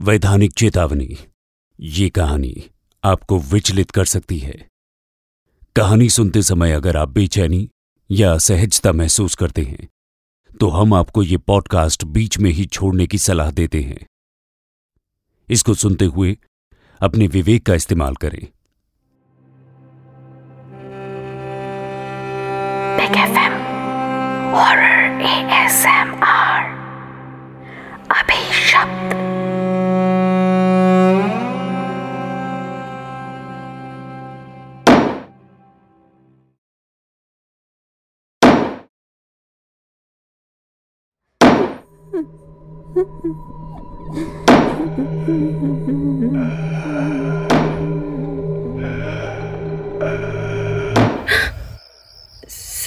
वैधानिक चेतावनी। ये कहानी आपको विचलित कर सकती है। कहानी सुनते समय अगर आप बेचैनी या असहजता महसूस करते हैं तो हम आपको ये पॉडकास्ट बीच में ही छोड़ने की सलाह देते हैं। इसको सुनते हुए अपने विवेक का इस्तेमाल करें। Big FM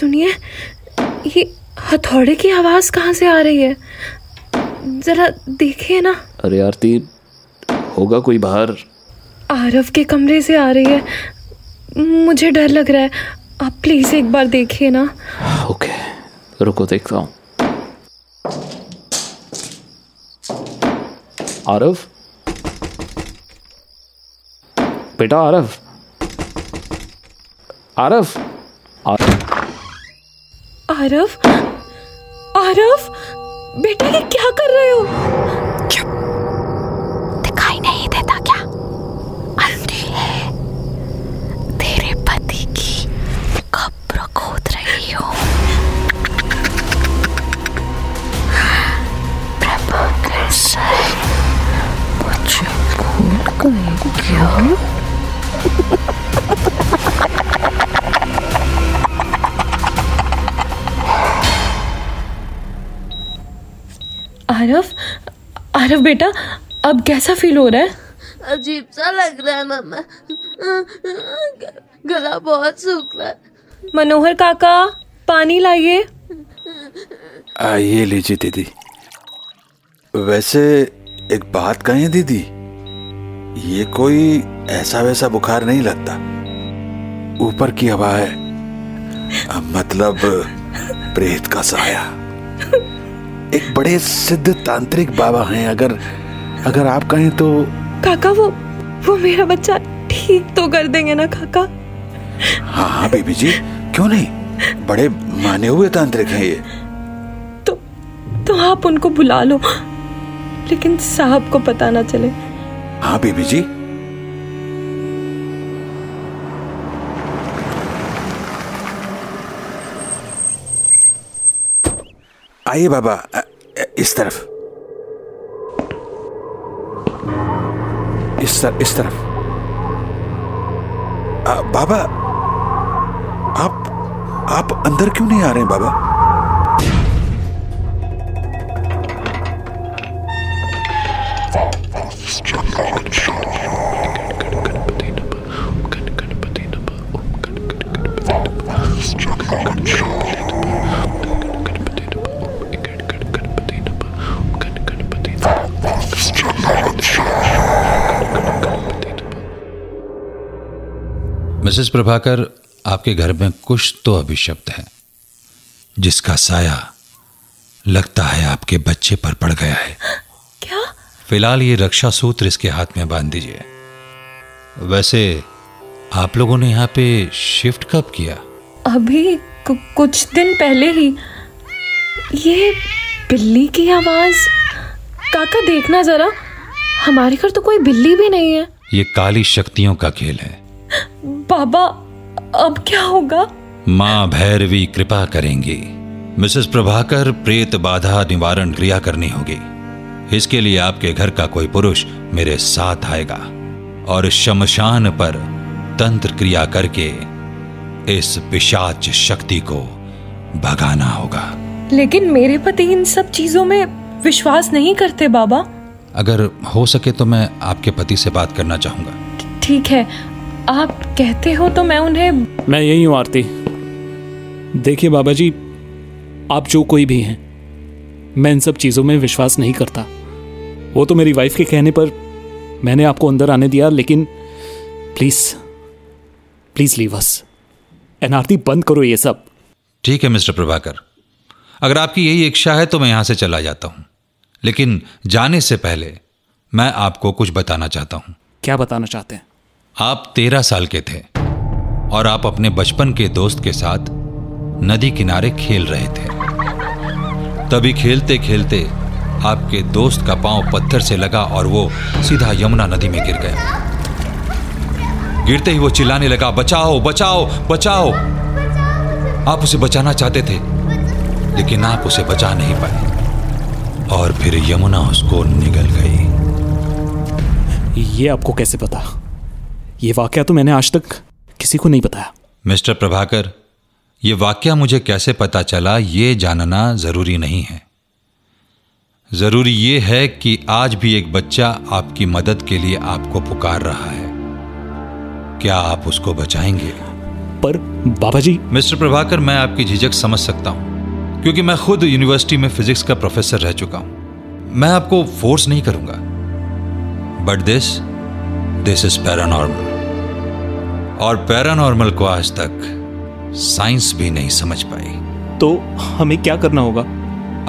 सुनिए ये हथौड़े की आवाज़ कहाँ से आ रही है? जरा देखिए ना। अरे आरती होगा कोई बाहर? आरव के कमरे से आ रही है। मुझे डर लग रहा है। आप प्लीज़ एक बार देखिए ना। ओके रुको देखता हूँ। आरव? बेटा आरव? आरव? आरव आरव आरव बेटा ये क्या कर रहे हो? दिखाई नहीं देता क्या? अंधी है। तेरे पति की कब्र खोद रही हो। सर मुझे भूल गए क्या? आरव बेटा अब कैसा फील हो रहा है? अजीब सा लग रहा है मम्मा गला बहुत सूख रहा है। मनोहर काका पानी लाइए। आ, ये लीजिए दीदी। वैसे एक बात कहें दीदी ये कोई ऐसा वैसा बुखार नहीं लगता। ऊपर की हवा है। मतलब प्रेत का साया। एक बड़े सिद्ध तांत्रिक बाबा हैं। अगर अगर आप कहें तो काका वो वो मेरा बच्चा ठीक तो कर देंगे ना काका? हाँ हाँ बेबी जी क्यों नहीं? बड़े माने हुए तांत्रिक हैं ये। तो तो आप उनको बुला लो लेकिन साहब को पता ना चले। हाँ बेबी जी आइए बाबा इस तरफ़। इस तर, इस तरफ़। आ, बाबा आप आप अंदर क्यों नहीं आ रहे हैं बाबा? मिसेस प्रभाकर आपके घर में कुछ तो अभिशब्द है जिसका साया लगता है आपके बच्चे पर पड़ गया है। क्या? फ़िलहाल ये रक्षा सूत्र इसके हाथ में बाँध दीजिए। वैसे आप लोगों ने यहाँ पे शिफ्ट कब किया? अभी कु, कुछ दिन पहले ही। ये बिल्ली की आवाज़। काका देखना जरा। हमारे घर तो कोई बिल्ली भी नहीं है। ये काली शक्तियों का खेल है। बाबा अब क्या होगा? माँ भैरवी कृपा करेंगी। मिसेस प्रभाकर प्रेत बाधा निवारण क्रिया करनी होगी। इसके लिए आपके घर का कोई पुरुष मेरे साथ आएगा और शमशान पर तंत्र क्रिया करके इस पिशाच शक्ति को भगाना होगा। लेकिन मेरे पति इन सब चीज़ों में विश्वास नहीं करते बाबा। अगर हो सके तो मैं आपके पति से बात करना चाहूँगा। ठीक है आप कहते हो तो मैं उन्हें मैं यही हूँ आरती। देखिए बाबा जी आप जो कोई भी हैं मैं इन सब चीज़ों में विश्वास नहीं करता। वो तो मेरी वाइफ के कहने पर मैंने आपको अंदर आने दिया लेकिन please please leave us an आरती बंद करो ये सब। ठीक है मिस्टर प्रभाकर। अगर आपकी यही इच्छा है तो मैं यहाँ से चला जाता हूँ। लेकिन जाने से पहले मैं आपको कुछ बताना चाहता हूँ। क्या बताना चाहते हैं? आप तेरह साल के थे और आप अपने बचपन के दोस्त के साथ नदी किनारे खेल रहे थे। तभी खेलते खेलते आपके दोस्त का पाँव पत्थर से लगा और वो सीधा यमुना नदी में गिर गया। गिरते ही वो चिल्लाने लगा, बचाओ बचाओ बचाओ। आप उसे बचाना चाहते थे, लेकिन आप उसे बचा नहीं पाए। और फिर यमुना उसको निगल गई। ये आपको कैसे पता? ये वाक्य तो मैंने आज तक किसी को नहीं बताया। मिस्टर प्रभाकर ये वाक्य मुझे कैसे पता चला ये जानना ज़रूरी नहीं है। ज़रूरी ये है कि आज भी एक बच्चा आपकी मदद के लिए आपको पुकार रहा है। क्या आप उसको बचाएँगे? पर बाबा जी मिस्टर प्रभाकर मैं आपकी झिझक समझ सकता हूँ क्योंकि मैं खुद यूनिवर्सिटी में फिजिक्स का प्रोफेसर रह चुका हूँ। मैं आपको फोर्स नहीं करूँगा। But this this is paranormal और पैरानॉर्मल को आज तक साइंस भी नहीं समझ पाई। तो हमें क्या करना होगा?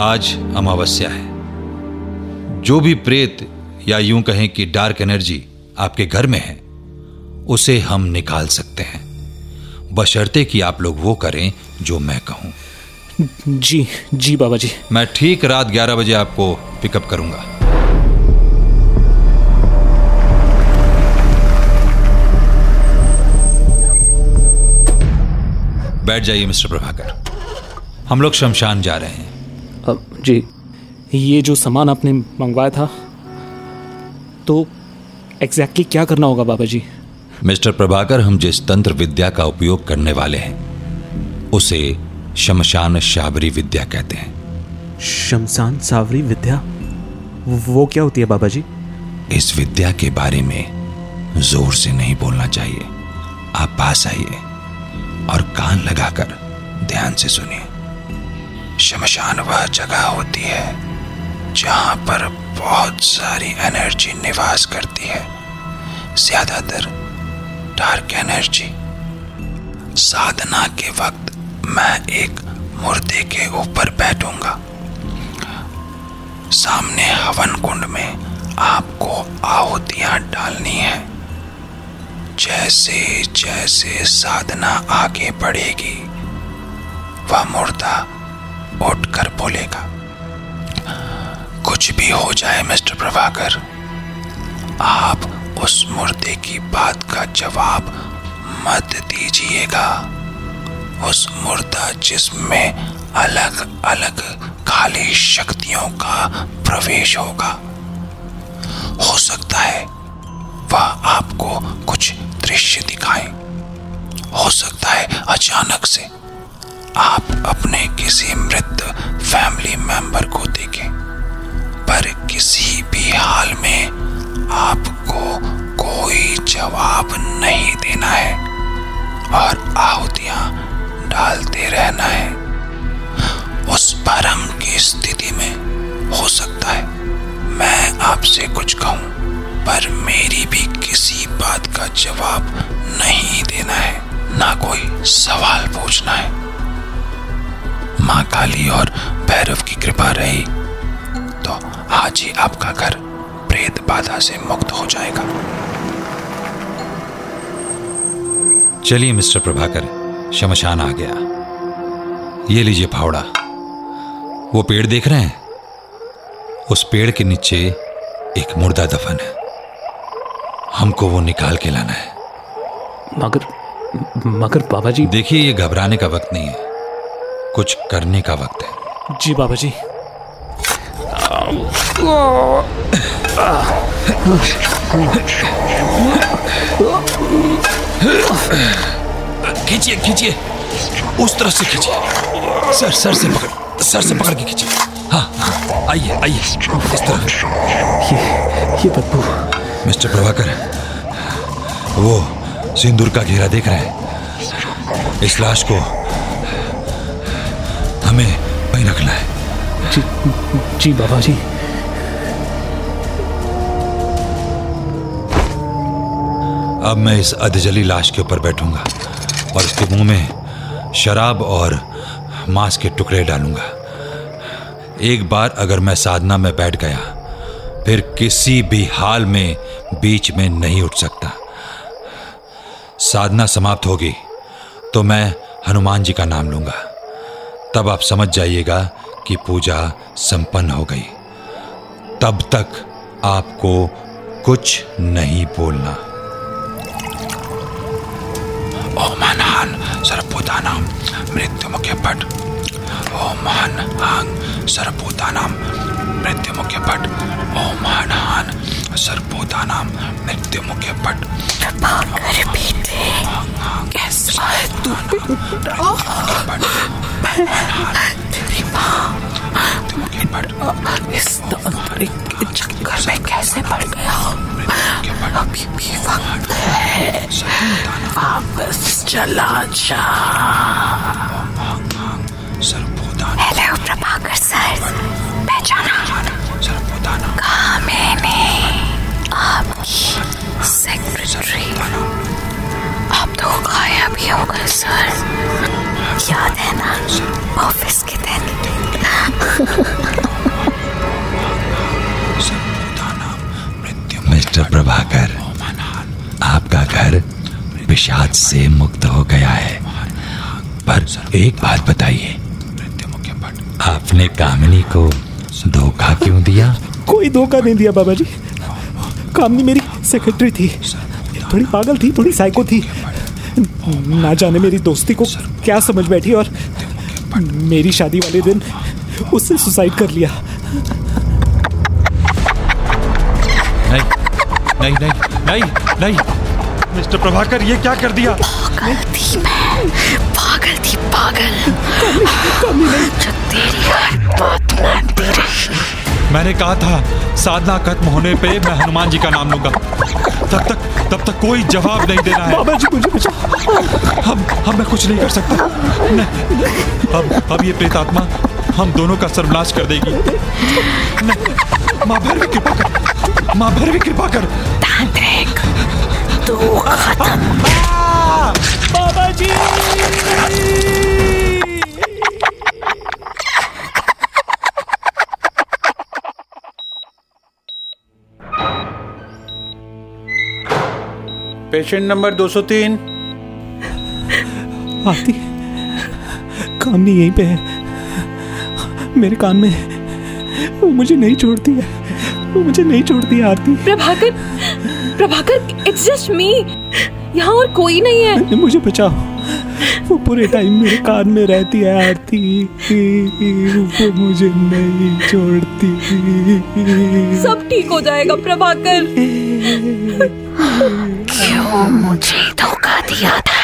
आज अमावस्या है। जो भी प्रेत या यूँ कहें कि डार्क एनर्जी आपके घर में है उसे हम निकाल सकते हैं। बशर्ते कि आप लोग वो करें जो मैं कहूँ। जी जी बाबा जी। मैं ठीक रात 11 बजे आपको पिकअप करूँगा। बैठ जाइए मिस्टर प्रभाकर। हम लोग शमशान जा रहे हैं। अब जी ये जो सामान आपने मंगवाया था तो एग्जैक्टली क्या करना होगा बाबा जी मिस्टर प्रभाकर हम जिस तंत्र विद्या का उपयोग करने वाले हैं उसे शमशान शाबरी विद्या कहते हैं। शमशान सावरी विद्या? वो क्या होती है बाबा जी इस विद्या के बारे में ज़ोर से नहीं बोलना चाहिए। आप पास आइए। और कान लगाकर ध्यान से सुनिए शमशान वह जगह होती है जहाँ पर बहुत सारी एनर्जी निवास करती है। ज़्यादातर डार्क एनर्जी। साधना के वक्त मैं एक मुर्दे के ऊपर बैठूँगा। सामने हवन कुंड में आपको आहुतियाँ डालनी है। जैसे जैसे साधना आगे बढ़ेगी, वह मुर्दा उठकर बोलेगा, कुछ भी हो जाए, मिस्टर प्रभाकर, आप उस मुर्दे की बात का जवाब मत दीजिएगा। उस मुर्दा जिसमें अलग अलग खाली शक्तियों का प्रवेश होगा, हो सकता है वह आपको कुछ दृश्य दिखाए। हो सकता है अचानक से आप अपने किसी मृत फैमिली मेंबर को देखें, पर किसी भी हाल में आपको कोई जवाब नहीं देना है और आहुतियाँ डालते रहना है। उस परम की स्थिति में हो सकता है मैं आपसे कुछ कहूँ, पर मेरी भी किसी जवाब नहीं देना है, ना कोई सवाल पूछना है। माँ काली और भैरव की कृपा रही तो आज ही आपका घर प्रेत बाधा से मुक्त हो जाएगा। चलिए मिस्टर प्रभाकर, शमशान आ गया। ये लीजिए फावड़ा। वो पेड़ देख रहे हैं? उस पेड़ के नीचे एक मुर्दा दफन है। हमको वो निकाल के लाना है। मगर मगर बाबा जी देखिए ये घबराने का वक्त नहीं है। कुछ करने का वक्त है। जी बाबा जी खींचिए खींचिए। उस तरफ़ से खींचिए। सर सर से पकड़ सर से पकड़ के खींचिए। हाँ हाँ आइए आइए। इस तरफ़ ये ये बदबू। मिस्टर प्रभाकर वो सिंदूर का घेरा देख रहे हैं। इस लाश को हमें वहीं रखना है। जी जी बाबा जी। अब मैं इस अधजली लाश के ऊपर बैठूँगा और इसके मुँह में शराब और मांस के टुकड़े डालूँगा। एक बार अगर मैं साधना में बैठ गया फिर किसी भी हाल में बीच में नहीं उठ सकता। साधना समाप्त होगी तो मैं हनुमान जी का नाम लूँगा। तब आप समझ जाइएगा कि पूजा संपन्न हो गई। तब तक आपको कुछ नहीं बोलना। ओम हनान सर्वभूतानाम मृत्युमुख्य पट। ओम हनान सर्वभूतानाम मृत्युमुख्य पट ओम हनान सर्वभूतानाम मृत्युमुख्य पट भाकर बेटे कैसा है तू तेरी माँ इस तांत्रिक चक्कर में कैसे पड़ गया? अभी भी वक्त है। वापस चला जा। Hello Prabhakar sir. कहा मैंने आपकी सेक्रेटरी आप तो गायब ही हो गए सर याद है ना? ऑफ़िस के दिन। मिस्टर प्रभाकर आपका घर विषाद से मुक्त हो गया है। पर एक बात बताइए। आपने कामिनी को धोखा क्यों दिया? कोई धोखा नहीं दिया बाबा जी। कामनी मेरी सेक्रेटरी थी। थोड़ी पागल थी थोड़ी साइको थी। ना जाने मेरी दोस्ती को क्या समझ बैठी और मेरी शादी वाले दिन उससे सुसाइड कर लिया। नहीं नहीं नहीं नहीं नहीं। मिस्टर प्रभाकर ये क्या कर दिया? पागल थी मैं पागल थी पागल। कमी कमी जो तेरी हर बात मानती रही। मैंने कहा था साधना खत्म होने पे मैं हनुमान जी का नाम लूँगा। तब तक तब तक कोई जवाब नहीं देना है। बाबा जी मुझे बचाओ हम हम मैं कुछ नहीं कर सकता। नहीं अब अब ये प्रेतात्मा हम दोनों का सर्वनाश कर देगी। नहीं माँ भैरवी कृपा कर माँ भैरवी कृपा कर। तांत्रिक तू खत्म। बाबा जी! पेशेंट नंबर 203 आती कामनी यहीं पे है। मेरे कान में वो मुझे नहीं छोड़ती है। वो मुझे नहीं छोड़ती है Aarti. Prabhakar Prabhakar it's just me यहाँ और कोई नहीं है। मुझे बचाओ। वो पूरे टाइम मेरे कान में रहती है आरती। वो मुझे नहीं छोड़ती। सब ठीक हो जाएगा प्रभाकर। क्यों मुझे धोखा दिया था